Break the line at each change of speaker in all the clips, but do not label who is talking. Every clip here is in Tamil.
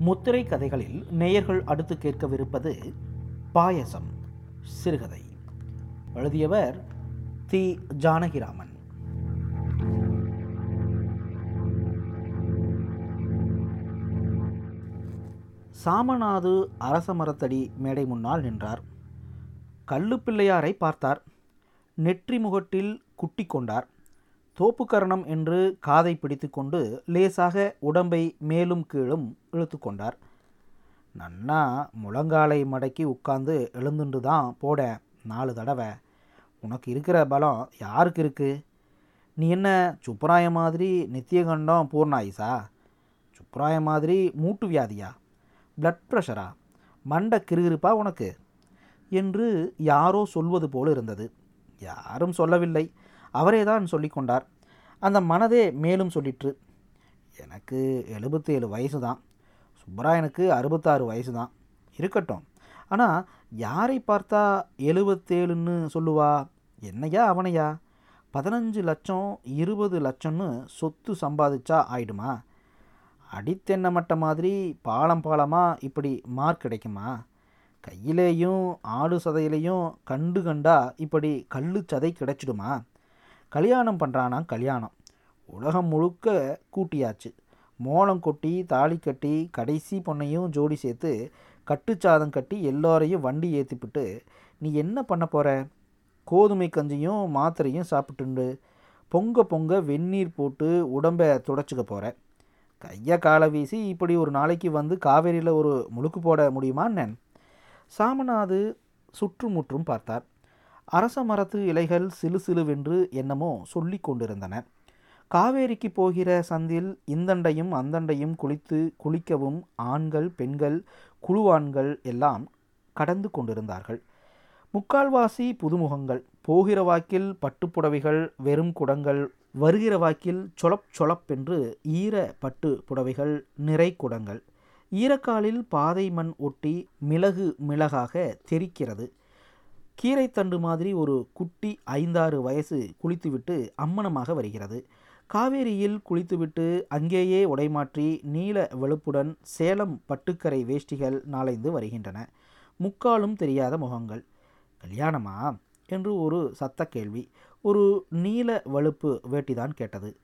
முத்திரை கதைகளில் நேயர்கள் அடுத்து கேட்கவிருப்பது பாயசம் சிறுகதை. எழுதியவர் தி. ஜானகிராமன். சாமநாது அரச மரத்தடி மேடை முன்னால் நின்றார். கள்ளு பார்த்தார். நெற்றி முகட்டில் குட்டி கொண்டார். தோப்புக்கரணம் என்று காதை பிடித்துக்கொண்டு லேசாக உடம்பை மேலும் கீழும் இழுத்து கொண்டார். நன்னா முழங்காலை மடக்கி உட்கார்ந்து எழுந்துண்டு தான் போட நாலு தடவை. உனக்கு இருக்கிற பலம் யாருக்கு இருக்கு? நீ என்ன சுப்பராய மாதிரி நித்தியகண்டம் பூர்ணாயிசா? சுப்பராய மாதிரி மூட்டு வியாதியா? பிளட் ப்ரெஷரா மண்டை கிருகிருப்பா உனக்கு? என்று யாரோ சொல்வது போல் இருந்தது. யாரும் சொல்லவில்லை. அவரே தான் சொல்லிக்கொண்டார் அந்த மனதே மேலும் சொல்லிற்று. எனக்கு எழுபத்தேழு வயசு தான் சுப்பராயனுக்கு அறுபத்தாறு வயசு தான் இருக்கட்டும். ஆனால் யாரை பார்த்தா எழுபத்தேழுன்னு சொல்லுவா? என்னையா அவனையா? பதினஞ்சு லட்சம் இருபது லட்சம்னு சொத்து சம்பாதிச்சா ஆயிடுமா? அடித்தென்ன மட்ட மாதிரி பாலம் பாலமாக இப்படி மார்க் கிடைக்குமா? கையிலேயும் ஆடு சதையிலையும் கண்டு கண்டா இப்படி கள்ளு சதை கிடைச்சிடுமா? கல்யாணம் பண்ணுறானா கல்யாணம். உலகம் முழுக்க கூட்டியாச்சு. மோளம் கொட்டி தாலி கட்டி கடைசி பொண்ணையும் ஜோடி சேர்த்து கட்டுச்சாதம் கட்டி எல்லோரையும் வண்டி ஏற்றிப்பிட்டு நீ என்ன பண்ண போகிற கோதுமை கஞ்சியும் மாத்திரையும் சாப்பிட்டுண்டு. பொங்க பொங்க வெந்நீர் போட்டு உடம்பை துடைச்சிக்க போகிற கையை காலை வீசி இப்படி ஒரு நாளைக்கு வந்து காவேரியில் ஒரு முழுக்கு போட முடியுமா? என்ன சாமநாது சுற்றுமுற்றும் பார்த்தார். அரச மரத்து இலைகள் சிலு சிலுவென்று என்னமோ சொல்லி கொண்டிருந்தன. காவேரிக்கு போகிற சந்தில் இந்தண்டையும் அந்தண்டையும் குளித்து குளிக்கவும் ஆண்கள் பெண்கள் குழுவான்கள் எல்லாம் கடந்து கொண்டிருந்தார்கள். முக்கால்வாசி புதுமுகங்கள் போகிற வாக்கில் பட்டுப்புடவைகள் வெறும் குடங்கள் வருகிற வாக்கில் சொலப் சொலப்பென்று ஈர பட்டு புடவைகள் நிறை குடங்கள். ஈரக்காலில் பாதை மண் ஒட்டி மிளகு மிளகாக தெரிக்கிறது. கீரைத்தண்டு மாதிரி ஒரு குட்டி ஐந்தாறு வயசு குளித்துவிட்டு அம்மனமாக வருகிறது. காவேரியில் குளித்துவிட்டு அங்கேயே உடைமாற்றி நீல வெளுப்புடன் சேலம் பட்டுக்கரை வேஷ்டிகள் நாளைந்து வருகின்றன. முக்காலும் தெரியாத முகங்கள். கல்யாணமா? என்று ஒரு சத்த கேள்வி. ஒரு நீல வழுப்பு வேட்டிதான் கேட்டது.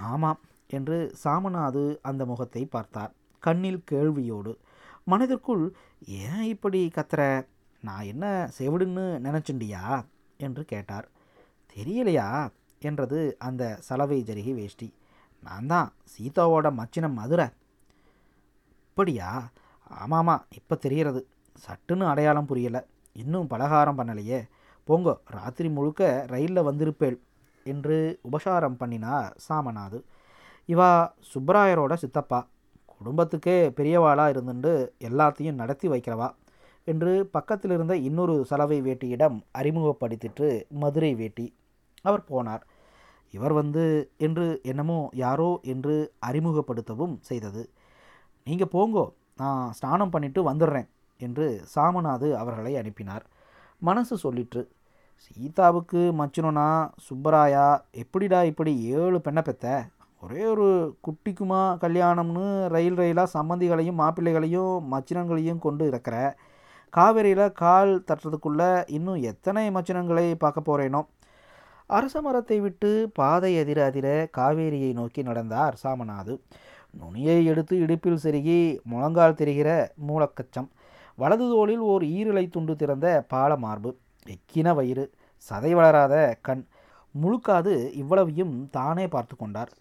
ஆமாம் என்று சாமநாது அந்த முகத்தை பார்த்தார். கண்ணில் கேள்வியோடு மனதிற்குள் ஏன் இப்படி கத்துற? நான் என்ன செவிடுன்னு நினச்சுண்டியா? என்று கேட்டார். தெரியலையா? என்றது அந்த சலவை ஜரிகை வேஷ்டி. நான் தான் சீதாவோட மச்சினம் மதுரை. அப்படியா ஆமாம்மா இப்போ தெரிகிறது. சட்டுன்னு அடையாளம் புரியலை. இன்னும் பலகாரம் பண்ணலையே. போங்கோ ராத்திரி முழுக்க ரயிலில் வந்திருப்பேள் என்று உபசாரம் பண்ணினார் சாமநாது. இவா சுப்பராயரோட சித்தப்பா. குடும்பத்துக்கே பெரியவாளாக இருந்துட்டு எல்லாத்தையும் நடத்தி வைக்கிறவா. என்று பக்கத்தில் இருந்த இன்னொரு சலவை வேட்டியிடம் அறிமுகப்படுத்திட்டு மதுரை வேட்டி அவர் போனார். இவர் வந்து என்று என்னமோ யாரோ என்று அறிமுகப்படுத்தவும் செய்தது. நீங்கள் போங்கோ நான் ஸ்நானம் பண்ணிட்டு வந்துடுறேன் என்று சாமநாது அவர்களை அனுப்பினார். மனசு சொல்லிற்று. சீதாவுக்கு மச்சினோனா சுப்பராயா எப்படிடா இப்படி ஏழு பெண்ணை பெத்த? ஒரே ஒரு குட்டிக்குமா கல்யாணம்னு ரயில் ரயிலாக சம்மந்திகளையும் மாப்பிள்ளைகளையும் மச்சினங்களையும் கொண்டு இருக்கிற காவேரியில் கால் தட்டுறதுக்குள்ளே இன்னும் எத்தனை மச்சினங்களை பார்க்க போகிறேனோ அரச மரத்தை விட்டு பாதை அதிர அதிர காவேரியை நோக்கி நடந்தார் சாமநாது நுனியை எடுத்து இடுப்பில் செருகி முழங்கால் தெரிகிற மூலக்கச்சம். வலது தோளில் ஓர் ஈரலை துண்டு திறந்த பால மார்பு. எக்கின வயிறு. சதை வளராத கண். முழுக்காது இவ்வளவையும் தானே பார்த்து கொண்டார்.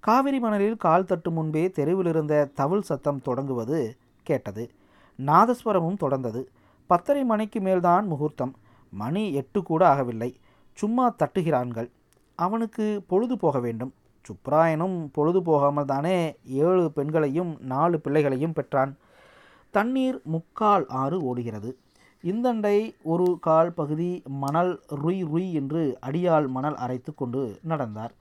காவிரி மணலில் கால் தட்டு முன்பே தெருவில் இருந்த தவில் சத்தம் தொடங்குவது கேட்டது. நாதஸ்வரமும் தொடர்ந்தது. பத்தரை மணிக்கு மேல்தான் முகூர்த்தம். மணி எட்டு கூட ஆகவில்லை. சும்மா தட்டுகிறான்கள். அவனுக்கு பொழுது போக வேண்டும். சுப்ராயனும் பொழுது போகாமல் தானே ஏழு பெண்களையும் நாலு பிள்ளைகளையும் பெற்றான். தண்ணீர் முக்கால் ஆறு ஓடுகிறது. இந்தண்டை ஒரு கால் பகுதி மணல் ருய் ருய் என்று அடியால் மணல் அரைத்து கொண்டு நடந்தார்.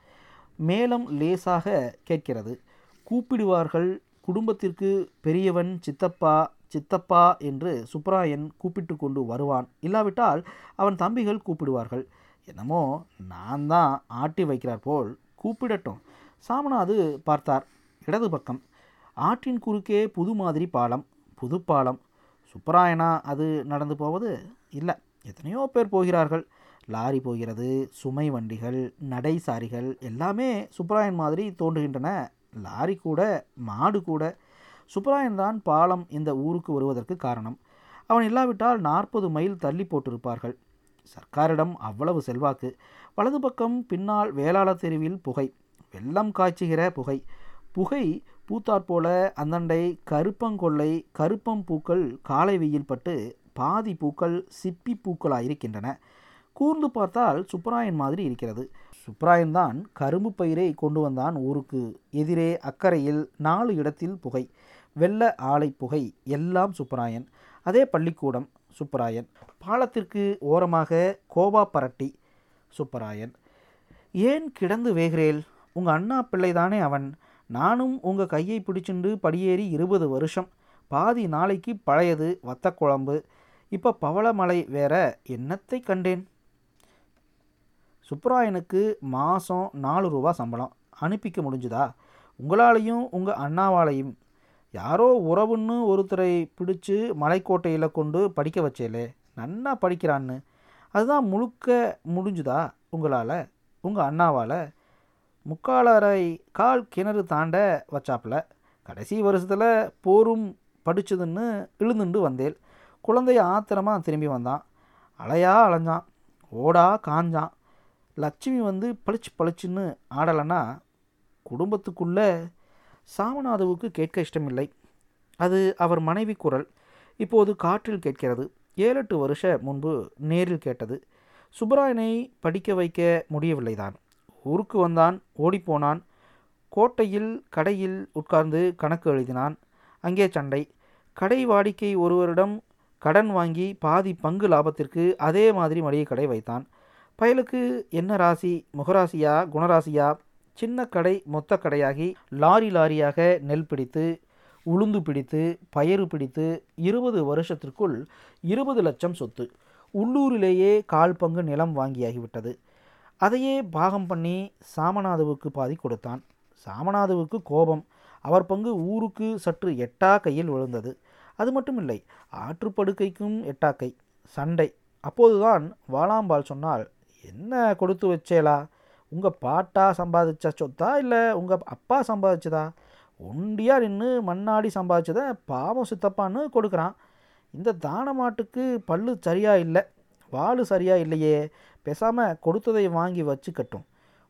மேலம் லேசாக கேட்கிறது. கூப்பிடுவார்கள். குடும்பத்திற்கு பெரியவன் சித்தப்பா சித்தப்பா என்று சுப்ராயன் கூப்பிட்டு கொண்டு வருவான். இல்லாவிட்டால் அவன் தம்பிகள் கூப்பிடுவார்கள். என்னமோ நான் தான் ஆட்டி வைக்கிறார் போல் கூப்பிடட்டும். சாமநாது பார்த்தார். இடது பக்கம். ஆற்றின் குறுக்கே புது மாதிரி பாலம் புது பாலம். சுப்பராயனா அது நடந்து போவது? இல்லை. எத்தனையோ பேர் போகிறார்கள். லாரி போகிறது சுமை வண்டிகள் நடைசாரிகள் எல்லாமே சுப்பராயன் மாதிரி தோன்றுகின்றன. லாரி கூட மாடு கூட. சுப்பராயன் தான் பாலம் இந்த ஊருக்கு வருவதற்கு காரணம். அவன் இல்லாவிட்டால் நாற்பது மைல் தள்ளி போட்டிருப்பார்கள். சர்க்காரிடம் அவ்வளவு செல்வாக்கு. வலது பக்கம் பின்னால் வேளாளர் தெருவில் புகை. வெள்ளம் காய்ச்சுகிற புகை. புகை பூத்தாற்போல அந்தண்டை கருப்பங்கொள்ளை கருப்பம் பூக்கள் காலை வெயில் பட்டு பாதி பூக்கள் சிப்பி பூக்களாயிருக்கின்றன. கூர்ந்து பார்த்தால் சுப்பராயன் மாதிரி இருக்கிறது. சுப்பராயன் தான் கரும்பு பயிரை கொண்டு வந்தான் ஊருக்கு. எதிரே அக்கறையில் நாலு இடத்தில் புகை வெள்ள ஆலை புகை எல்லாம் சுப்பராயன் அதே பள்ளிக்கூடம் சுப்பராயன் பாலத்திற்கு ஓரமாக கோபா பரட்டி சுப்பராயன் ஏன் கிடந்து வேகிறேல்? உங்கள் அண்ணா பிள்ளைதானே அவன். நானும் உங்கள் கையை பிடிச்சுண்டு படியேறி இருபது வருஷம். பாதி நாளைக்கு பழையது வத்த குழம்பு இப்போ பவளமலை வேற என்னத்தை கண்டேன்? சுப்ராயனுக்கு மாதம் நாலு ரூபா சம்பளம். அனுப்பிக்க முடிஞ்சுதா? உங்களாலையும் உங்கள் அண்ணாவாலையும் யாரோ உறவுன்னு ஒருத்தரை பிடிச்சு மலைக்கோட்டையில் கொண்டு படிக்க வச்சேலே நன்னா படிக்கிறான்னு. அதுதான் முழுக்க முடிஞ்சுதா உங்களால்? உங்கள் அண்ணாவால்? முக்காலரை கால் கிணறு தாண்ட வச்சாப்புல. கடைசி வருஷத்தில் போரும் படிச்சதுன்னு இழுந்துண்டு வந்தேன் குழந்தைய ஆத்திரமாக திரும்பி வந்தான். அலையா அலைஞ்சான். ஓடா காஞ்சான். லட்சுமி வந்து பளிச்சு பளிச்சுன்னு ஆடலைன்னா குடும்பத்துக்குள்ளே சாமநாதவுக்கு கேட்க இஷ்டமில்லை. அது அவர் மனைவி குரல். இப்போது காற்றில் கேட்கிறது. ஏழெட்டு வருஷ முன்பு நேரில் கேட்டது. சுப்பராயனை படிக்க வைக்க முடியவில்லை தான் ஊருக்கு வந்தான் ஓடிப்போனான். கோட்டையில் கடையில் உட்கார்ந்து கணக்கு எழுதினான். அங்கே சண்டை. கடை வாடிக்கை ஒருவரிடம் கடன் வாங்கி பாதி பங்கு லாபத்திற்கு அதே மாதிரி மளிகை கடை வைத்தான். பயலுக்கு என்ன ராசி முகராசியா குணராசியா? சின்ன கடை மொத்த கடையாகி லாரி லாரியாக நெல் பிடித்து உளுந்து பிடித்து பயறு பிடித்து இருபது வருஷத்திற்குள் இருபது லட்சம் சொத்து. உள்ளூரிலேயே கால் பங்கு நிலம் வாங்கியாகிவிட்டது. அதையே பாகம் பண்ணி சாமநாதுவுக்கு பாதி கொடுத்தான். சாமநாதுவுக்கு கோபம். அவர் பங்கு ஊருக்கு சற்று எட்டா கையில் விழுந்தது. அது மட்டும் இல்லை ஆற்றுப்படுக்கைக்கும் எட்டாக்கை சண்டை. அப்போதுதான் வாளாம்பால் சொன்னால் என்ன கொடுத்து வச்சேலா? உங்கள் பாட்டா சம்பாதிச்ச சொத்தா? இல்லை உங்கள் அப்பா சம்பாதிச்சதா? ஒண்டியாக நின்று மண்ணாடி சம்பாதிச்சதை பாவம் சித்தப்பான்னு கொடுக்குறான். இந்த தான மாட்டுக்கு பல்லு சரியாக இல்லை வாள் சரியாக இல்லையே. பேசாமல் கொடுத்ததை வாங்கி வச்சுக்கட்டும்.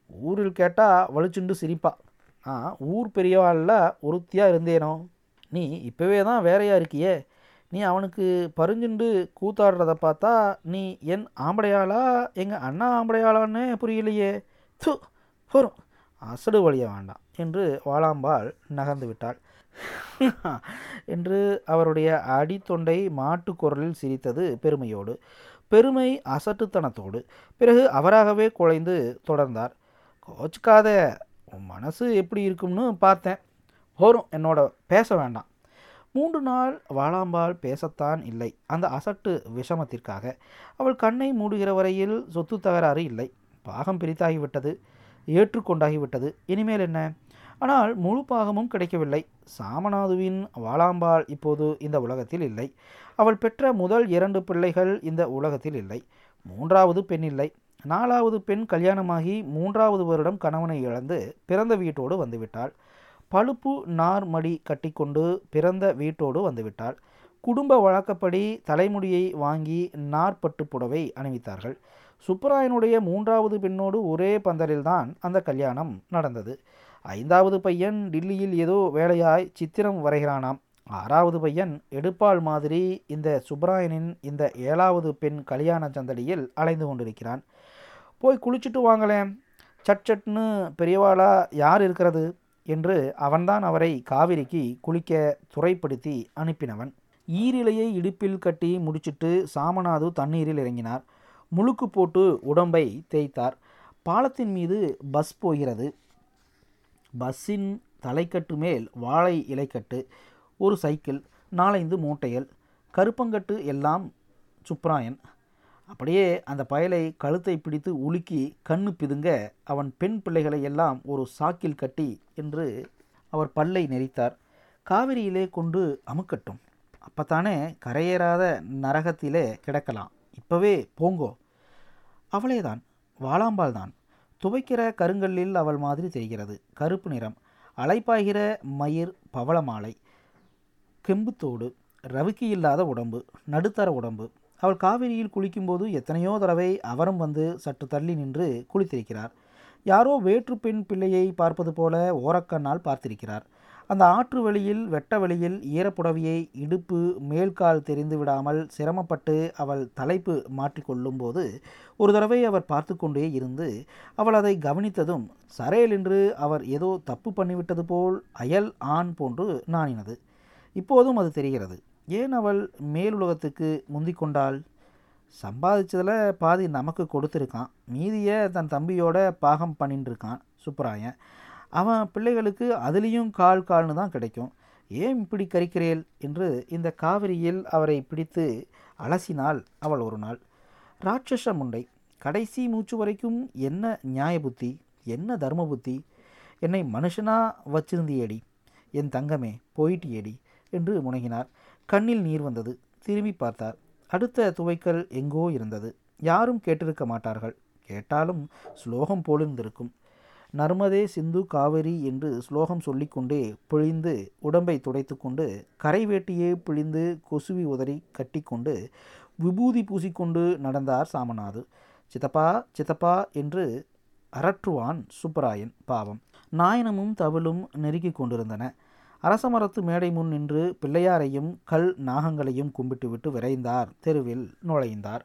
ஊரில் கேட்டால் வலிச்சுண்டு சிரிப்பா. ஆ ஊர் பெரியவாளில் ஒருத்தியாக இருந்தேனோ? நீ இப்போவே தான் வேறையாக இருக்கியே. நீ அவனுக்கு பருஞ்சுண்டு கூத்தாடுறத பார்த்தா நீ என் ஆம்படையாளா? எங்கள் அண்ணா ஆம்படையாளான்னு புரியலையே. து வரும் அசடு வழிய வேண்டாம் என்று வாளாம்பாள் நகர்ந்து விட்டாள். என்று அவருடைய அடித்தொண்டை மாட்டுக்குரலில் சிரித்தது பெருமையோடு. பெருமை அசட்டுத்தனத்தோடு. பிறகு அவராகவே குலைந்து தொடர்ந்தார். கோச்சுக்காத உன் மனசு எப்படி இருக்கும்னு பார்த்தேன். போரும் என்னோட பேச வேண்டாம். மூன்று நாள் வாழாம்பாள் பேசத்தான் இல்லை. அந்த அசட்டு விஷமத்திற்காக அவள் கண்ணை மூடுகிற வரையில் சொத்து தகராறு இல்லை. பாகம் பிரித்தாகிவிட்டது ஏற்றுக்கொண்டாகிவிட்டது. இனிமேல் என்ன? ஆனால் முழு பாகமும் கிடைக்கவில்லை. சாமநாதுவின் வாளாம்பாள் இப்போது இந்த உலகத்தில் இல்லை. அவள் பெற்ற முதல் இரண்டு பிள்ளைகள் இந்த உலகத்தில் இல்லை. மூன்றாவது பெண் இல்லை. நாலாவது பெண் கல்யாணமாகி மூன்றாவது வருடம் கணவனை இழந்து பிறந்த வீட்டோடு வந்துவிட்டாள். பழுப்பு நார்மடி கட்டிக்கொண்டு பிறந்த வீட்டோடு வந்துவிட்டாள் குடும்ப வழக்கப்படி தலைமுடியை வாங்கி நாற்பட்டு புடவை அணிவித்தார்கள். சுப்பராயனுடைய மூன்றாவது பெண்ணோடு ஒரே பந்தலில்தான் அந்த கல்யாணம் நடந்தது. ஐந்தாவது பையன் டில்லியில் ஏதோ வேலையாய் சித்திரம் வரைகிறானாம். ஆறாவது பையன் எடுப்பாள் மாதிரி இந்த சுப்பராயனின் இந்த ஏழாவது பெண் கல்யாண சந்தடியில் அலைந்து கொண்டிருக்கிறான். போய் குளிச்சுட்டு வாங்களேன். சட் சட்னு பெரியவாளா யார் இருக்கிறது? என்று அவன்தான் அவரை காவிரிக்கு குளிக்க துறைப்படுத்தி அனுப்பினவன். ஈரிலையை இடுப்பில் கட்டி முடிச்சிட்டு சாமநாது தண்ணீரில் இறங்கினார். முழுக்கு போட்டு உடம்பை தேய்த்தார். பாலத்தின் மீது பஸ் போகிறது. பஸ்ஸின் தலைக்கட்டு மேல் வாழை இலைக்கட்டு ஒரு சைக்கிள் நாலைந்து மூட்டைகள் கருப்பங்கட்டு எல்லாம் சுப்ராயன் அப்படியே அந்த பயலை கழுத்தை பிடித்து உலுக்கி கண்ணு பிதுங்க அவன் பெண் பிள்ளைகளை எல்லாம் ஒரு சாக்கில் கட்டி என்று அவர் பல்லை நெறித்தார் காவிரியிலே கொண்டு அமுக்கட்டும். அப்பத்தானே கரையேறாத நரகத்திலே கிடக்கலாம். இப்பவே போங்கோ. அவளேதான். வாழாம்பாள் தான் துவைக்கிற கருங்கல்லில் அவள் மாதிரி தெரிகிறது. கருப்பு நிறம். அலைப்பாய்கிற மயிர் பவளமாலை கெம்புத்தோடு. ரவிக்கு இல்லாத உடம்பு. நடுத்தர உடம்பு. அவள் காவிரியில் குளிக்கும்போது எத்தனையோ தடவை அவரும் வந்து சற்று தள்ளி நின்று குளித்திருக்கிறார். யாரோ வேற்று பெண் பிள்ளையை பார்ப்பது போல ஓரக்கண்ணால் பார்த்திருக்கிறார். அந்த ஆற்று வெளியில் வெட்ட வெளியில் ஈரப்புடவையை இடுப்பு மேல்கால் தெரிந்து விடாமல் சிரமப்பட்டு அவள் தலைப்பு மாற்றிக்கொள்ளும் போது ஒரு தடவை அவர் பார்த்து கொண்டே இருந்து அவள் அதை கவனித்ததும் சரேல் என்று அவர் ஏதோ தப்பு பண்ணிவிட்டது போல் அயல் ஆண் போன்று நாணினது. இப்போதும் அது தெரிகிறது. ஏன் அவள் மேலுலகத்துக்கு முந்திக்கொண்டாள் சம்பாதிச்சதில் பாதி நமக்கு கொடுத்துருக்கான். மீதியை தன் தம்பியோட பாகம் பண்ணிட்டுருக்கான் சுப்பராயன். அவன் பிள்ளைகளுக்கு அதுலேயும் கால் கால்னு தான் கிடைக்கும். ஏன் இப்படி கரிக்கிறேல்? என்று இந்த காவிரியில் அவரை பிடித்து அலசினாள் அவள் ஒரு நாள். ராட்சச முண்டை கடைசி மூச்சு வரைக்கும் என்ன நியாய புத்தி? என்ன தர்ம புத்தி? என்னை மனுஷனாக வச்சிருந்தியேடி? என் தங்கமே போயிட்டியேடி? என்று முனகினார். கண்ணில் நீர் வந்தது. திரும்பி பார்த்தார். அடுத்த துவைக்கல் எங்கோ இருந்தது. யாரும் கேட்டிருக்க மாட்டார்கள். கேட்டாலும் ஸ்லோகம் போலிருந்திருக்கும். நர்மதே சிந்து காவிரி என்று ஸ்லோகம் சொல்லிக்கொண்டே பிழிந்து உடம்பை துடைத்து கொண்டு கரை வேட்டியே பிழிந்து கொசுவி உதறி கட்டிக்கொண்டு விபூதி பூசிக்கொண்டு நடந்தார் சாமநாது. சித்தப்பா சித்தப்பா என்று அரற்றுவான் சுப்பராயன் பாவம். நாயனமும் தவளும் நெருக்கிக் கொண்டிருந்தன அரசமரத்து மேடை முன் நின்று பிள்ளையாரையும் கல் நாகங்களையும் கும்பிட்டுவிட்டு விரைந்தார். தெருவில் நுழைந்தார்.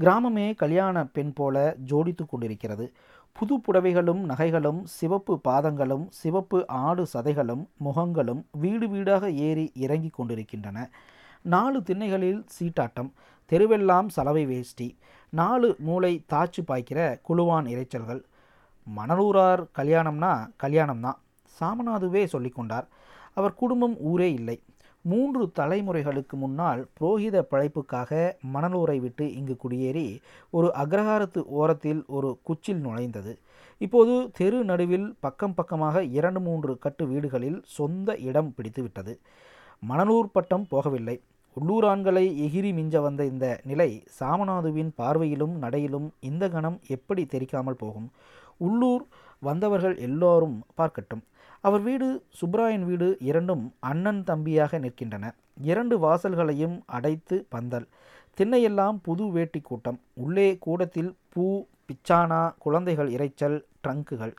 கிராமமே கல்யாண பெண் போல ஜோடித்து கொண்டிருக்கிறது. புது புடவைகளும் நகைகளும் சிவப்பு பாதங்களும் சிவப்பு ஆடு சதைகளும் முகங்களும் வீடு வீடாக ஏறி இறங்கி கொண்டிருக்கின்றன. நாலு திண்ணைகளில் சீட்டாட்டம் தெருவெல்லாம் சலவை வேஷ்டி நாலு மூளை தாச்சு பாய்க்கிற குழுவான் இறைச்சல்கள் மணலூரார் கல்யாணம்னா கல்யாணம்தான். சாமநாதுவே சொல்லிக்கொண்டார் அவர் குடும்பம் ஊரே இல்லை. மூன்று தலைமுறைகளுக்கு முன்னால் புரோகித பழைப்புக்காக மணலூரை விட்டு இங்கு குடியேறி ஒரு அக்ரஹாரத்து ஓரத்தில் ஒரு குச்சில் நுழைந்தது. இப்போது தெரு நடுவில் பக்கம் பக்கமாக இரண்டு மூன்று கட்டு வீடுகளில் சொந்த இடம் பிடித்துவிட்டது. மணலூர் பட்டம் போகவில்லை. உள்ளூரான்களை எகிரி மிஞ்ச வந்த இந்த நிலை சாமநாதுவின் பார்வையிலும் நடையிலும் இந்த கணம் எப்படி தெரிக்காமல் போகும்? உள்ளூர் வந்தவர்கள் எல்லோரும் பார்க்கட்டும். அவர் வீடு சுப்ராயன் வீடு இரண்டும் அண்ணன் தம்பியாக நிற்கின்றன. இரண்டு வாசல்களையும் அடைத்து பந்தல். திண்ணையெல்லாம் புது வேட்டி கூட்டம். உள்ளே கூடத்தில் பூ பிச்சானா குழந்தைகள் இறைச்சல் ட்ரங்குகள்.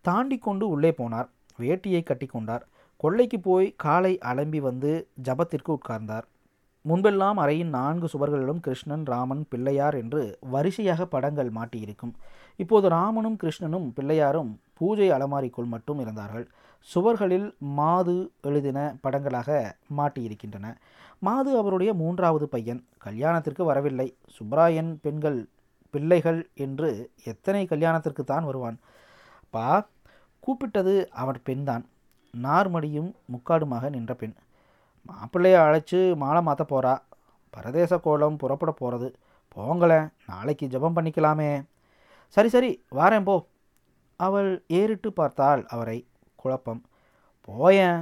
தாண்டி கொண்டு உள்ளே போனார். வேட்டியை கட்டிக்கொண்டார் கொள்ளைக்கு போய் காலை அலம்பி வந்து ஜபத்திற்கு உட்கார்ந்தார். முன்பெல்லாம் அறையின் நான்கு சுவர்களிலும் கிருஷ்ணன் ராமன் பிள்ளையார் என்று வரிசையாக படங்கள் மாட்டியிருக்கும். இப்போது ராமனும் கிருஷ்ணனும் பிள்ளையாரும் பூஜை அலமாரிக்குள் மட்டும் இருந்தார்கள். சுவர்களில் மாது எழுதின படங்களாக மாட்டியிருக்கின்றன. மாது அவருடைய மூன்றாவது பையன். கல்யாணத்திற்கு வரவில்லை. சுப்ராயன் பெண்கள் பிள்ளைகள் என்று எத்தனை கல்யாணத்திற்கு தான் வருவான்? பா கூப்பிட்டது அவர் பெண்தான். நார்மடியும் முக்காடுமாக நின்ற பெண். மாப்பிள்ளையை அழைச்சி மாலை மாற்ற போகிறா பரதேச கோலம் புறப்பட போகிறது போங்களேன் நாளைக்கு ஜெபம் பண்ணிக்கலாமே. சரி சரி வாரேன் போ. அவள் ஏறிட்டு பார்த்தாள் அவரை குழப்பம். போயேன்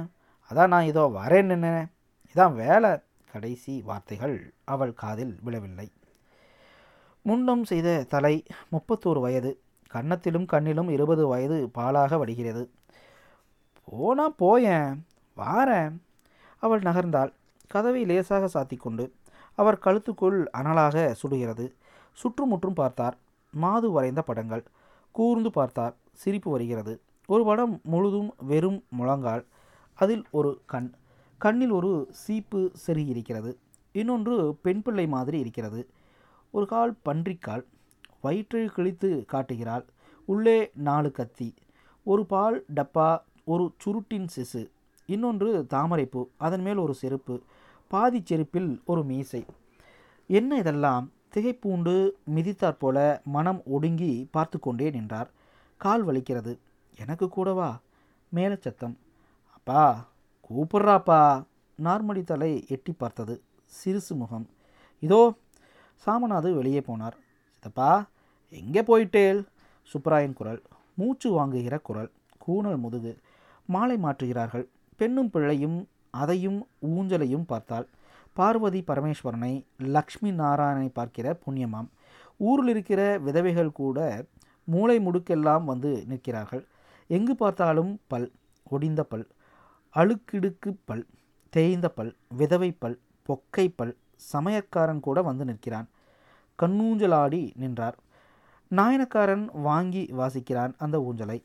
அதான் நான் இதோ வரேன் நின்னேன் இதான் வேலை கடைசி வார்த்தைகள் அவள் காதில் விழவில்லை. முன்னம் செய்த தலை முப்பத்தோரு வயது கன்னத்திலும் கண்ணிலும் இருபது வயது பாலாக வடிகிறது. போனா போயேன் வாரேன் அவள் நகர்ந்தாள். கதவை லேசாக சாத்திக்கொண்டு அவர் கழுத்துக்குள் அனலாக சுடுகிறது. சுற்றுமுற்றும் பார்த்தார். மாது வரைந்த படங்கள். கூர்ந்து பார்த்தார். சிரிப்பு வருகிறது. ஒரு படம் முழுதும் வெறும் முழங்கால் அதில் ஒரு கண். கண்ணில் ஒரு சீப்பு செருகியிருக்கிறது இன்னொன்று பெண் பிள்ளை மாதிரி இருக்கிறது. ஒரு கால் பன்றிக்கால் வயிற்றை கிழித்து காட்டுகிறாள். உள்ளே நாலு கத்தி. ஒரு பால் டப்பா ஒரு சுருட்டின் சிசு. இன்னொன்று தாமரைப்பூ அதன் மேல் ஒரு செருப்பு. பாதி செருப்பில் ஒரு மீசை. என்ன இதெல்லாம்? திகைப்பூண்டு மிதித்தாற் போல மனம் ஒடுங்கி பார்த்து கொண்டே நின்றார். கால் வலிக்கிறது. எனக்கு கூடவா? மேல சத்தம். அப்பா கூப்பிட்றாப்பா. நார்மடி தலை எட்டி பார்த்தது. சிறுசு முகம். இதோ சாமநாது வெளியே போனார். சித்தப்பா எங்கே போயிட்டேல்? சுப்பராயன் குரல். மூச்சு வாங்குகிற குரல். கூணல் முதுகு. மாலை மாற்றுகிறார்கள். பெண்ணும் பிள்ளையும் அதையும் ஊஞ்சலையும் பார்த்தாள். பார்வதி பரமேஸ்வரனை லக்ஷ்மி நாராயணனை பார்க்கிற புண்ணியமாம். ஊரில் இருக்கிற விதவைகள் கூட மூளை முடுக்கெல்லாம் வந்து நிற்கிறார்கள். எங்கு பார்த்தாலும் பல் ஒடிந்த பல் அழுக்கிடுக்கு பல் தேய்ந்த பல் விதவை பல் பொக்கை பல் சமயக்காரன் கூட வந்து நிற்கிறான். கண்ணூஞ்சலாடி நின்றார். நாயனக்காரன் வாங்கி வாசிக்கிறான் அந்த ஊஞ்சலை.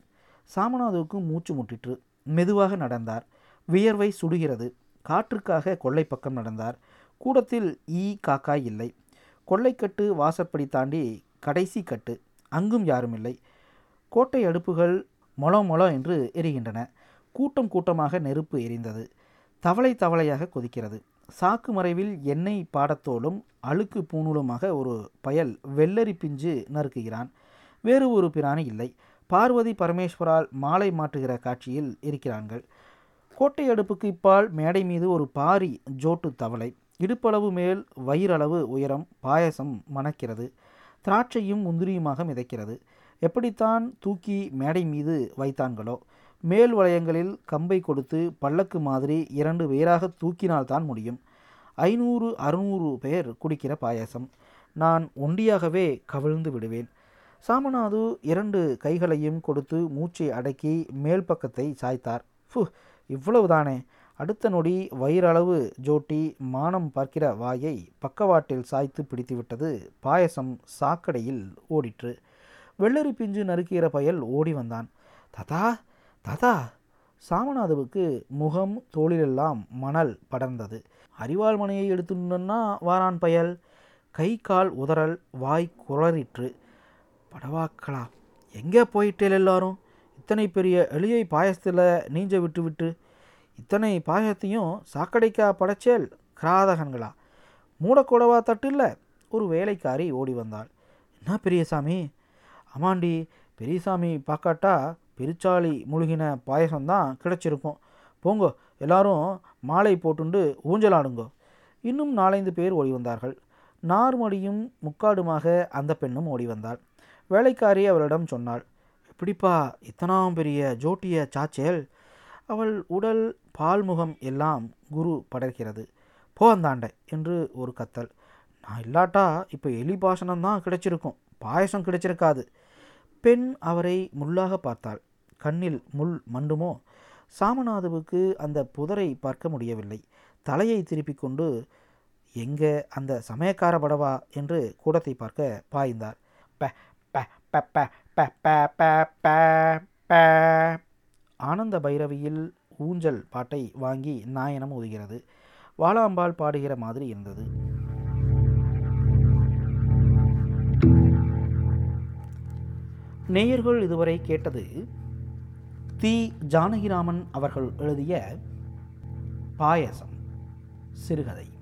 சாமநாதுவுக்கு மூச்சு முட்டிற்று. மெதுவாக நடந்தார். வியர்வை சுடுகிறது. காற்றுக்காக கொள்ளை பக்கம் நடந்தார். கூடத்தில் ஈ. காக்காய் இல்லை. கொள்ளைக்கட்டு வாசற்படி தாண்டி கடைசி கட்டு. அங்கும் யாரும் இல்லை. கோட்டை அடுப்புகள் மொளோ மொளோ என்று எரிகின்றன. கூட்டம் கூட்டமாக நெருப்பு எரிந்தது. தவளை தவளையாக கொதிக்கிறது. சாக்கு மறைவில் எண்ணெய் பாடத்தோலும் அழுக்கு பூணூலுமாக ஒரு பயல் வெள்ளரி பிஞ்சு நறுக்குகிறான். வேறு ஒரு பிராணி இல்லை. பார்வதி பரமேஸ்வரால் மாலை மாற்றுகிற காட்சியில் இருக்கிறார்கள். கோட்டை அடுப்புக்கு இப்பால் மேடை மீது ஒரு பாரி ஜோட்டு தவளை. இடுப்பளவு மேல் வயிறளவு உயரம் பாயசம் மணக்கிறது. திராட்சையும் முந்திரியுமாக மிதக்கிறது. எப்படித்தான் தூக்கி மேடை மீது வைத்தான்களோ. மேல் வளையங்களில் கம்பை கொடுத்து பல்லக்கு மாதிரி இரண்டு பேராக தூக்கினால்தான் முடியும். ஐநூறு அறுநூறு பேர் குடிக்கிற பாயாசம். நான் ஒண்டியாகவே கவிழ்ந்து விடுவேன். சாமநாது இரண்டு கைகளையும் கொடுத்து மூச்சை அடக்கி மேல் பக்கத்தை சாய்த்தார். ஃபு இவ்வளவுதானே? அடுத்த நொடி வயிறளவு ஜோட்டி மானம் பார்க்கிற வாயை பக்கவாட்டில் சாய்த்து பிடித்துவிட்டது. பாயசம் சாக்கடையில் ஓடிற்று. வெள்ளரி பிஞ்சு நறுக்கிற பயல் ஓடி வந்தான். ததா ததா சாமநாதவுக்கு முகம் தோளிலெல்லாம் மணல் படர்ந்தது. அரிவாள் மனையை எடுத்துன்னா வாரான் பயல். கை கால் உதறல் வாய் குளறிற்று படவாக்களா எங்கே போயிட்டேல் எல்லாரும்? இத்தனை பெரிய எளியை பாயசத்தில் நீஞ்ச விட்டு விட்டு இத்தனை பாயசத்தையும் சாக்கடைக்கா படைச்சேல் கிராதகன்களா? மூடக்கூடவா தட்டில்ல ஒரு வேலைக்காரி ஓடி வந்தாள். என்ன பெரியசாமி? அமாண்டி பெரியசாமி பார்க்காட்டா பெருச்சாளி முழுகின பாயசம்தான் கிடச்சிருக்கும். போங்கோ எல்லாரும் மாலை போட்டுண்டு ஊஞ்சலாடுங்கோ. இன்னும் நாலைந்து பேர் ஓடி வந்தார்கள். நார்மடியும் முக்காடுமாக அந்த பெண்ணும் ஓடி வந்தாள். வேலைக்காரி அவரிடம் சொன்னாள் எப்படிப்பா இத்தனாம் பெரிய ஜோட்டிய சாச்சேல்? அவள் உடல் பால்முகம் எல்லாம் குரு படர்கிறது. போ அந்தாண்ட என்று ஒரு கத்தல். நான் இல்லாட்டா இப்போ எலி பாசனம்தான் கிடைச்சிருக்கும். பாயசம் கிடைச்சிருக்காது. பெண் அவரை முள்ளாக பார்த்தாள். கண்ணில் முள் மண்டுமோ? சாமநாதுவுக்கு அந்த புதரை பார்க்க முடியவில்லை. தலையை திருப்பிக் கொண்டு எங்கே அந்த சமயக்கார படவா? என்று கூடத்தை பார்க்க பாய்ந்தார். ப பப்ப பப்ப பப்ப ப ஆனந்த பைரவியில் ஊஞ்சல் பாட்டை வாங்கி நாயனம் ஒதுகிறது வாலாம்பாள் பாடுகிற மாதிரி இருந்தது. நேயர்கள் இதுவரை கேட்டது தி. ஜானகிராமன் அவர்கள் எழுதிய பாயசம் சிறுகதை.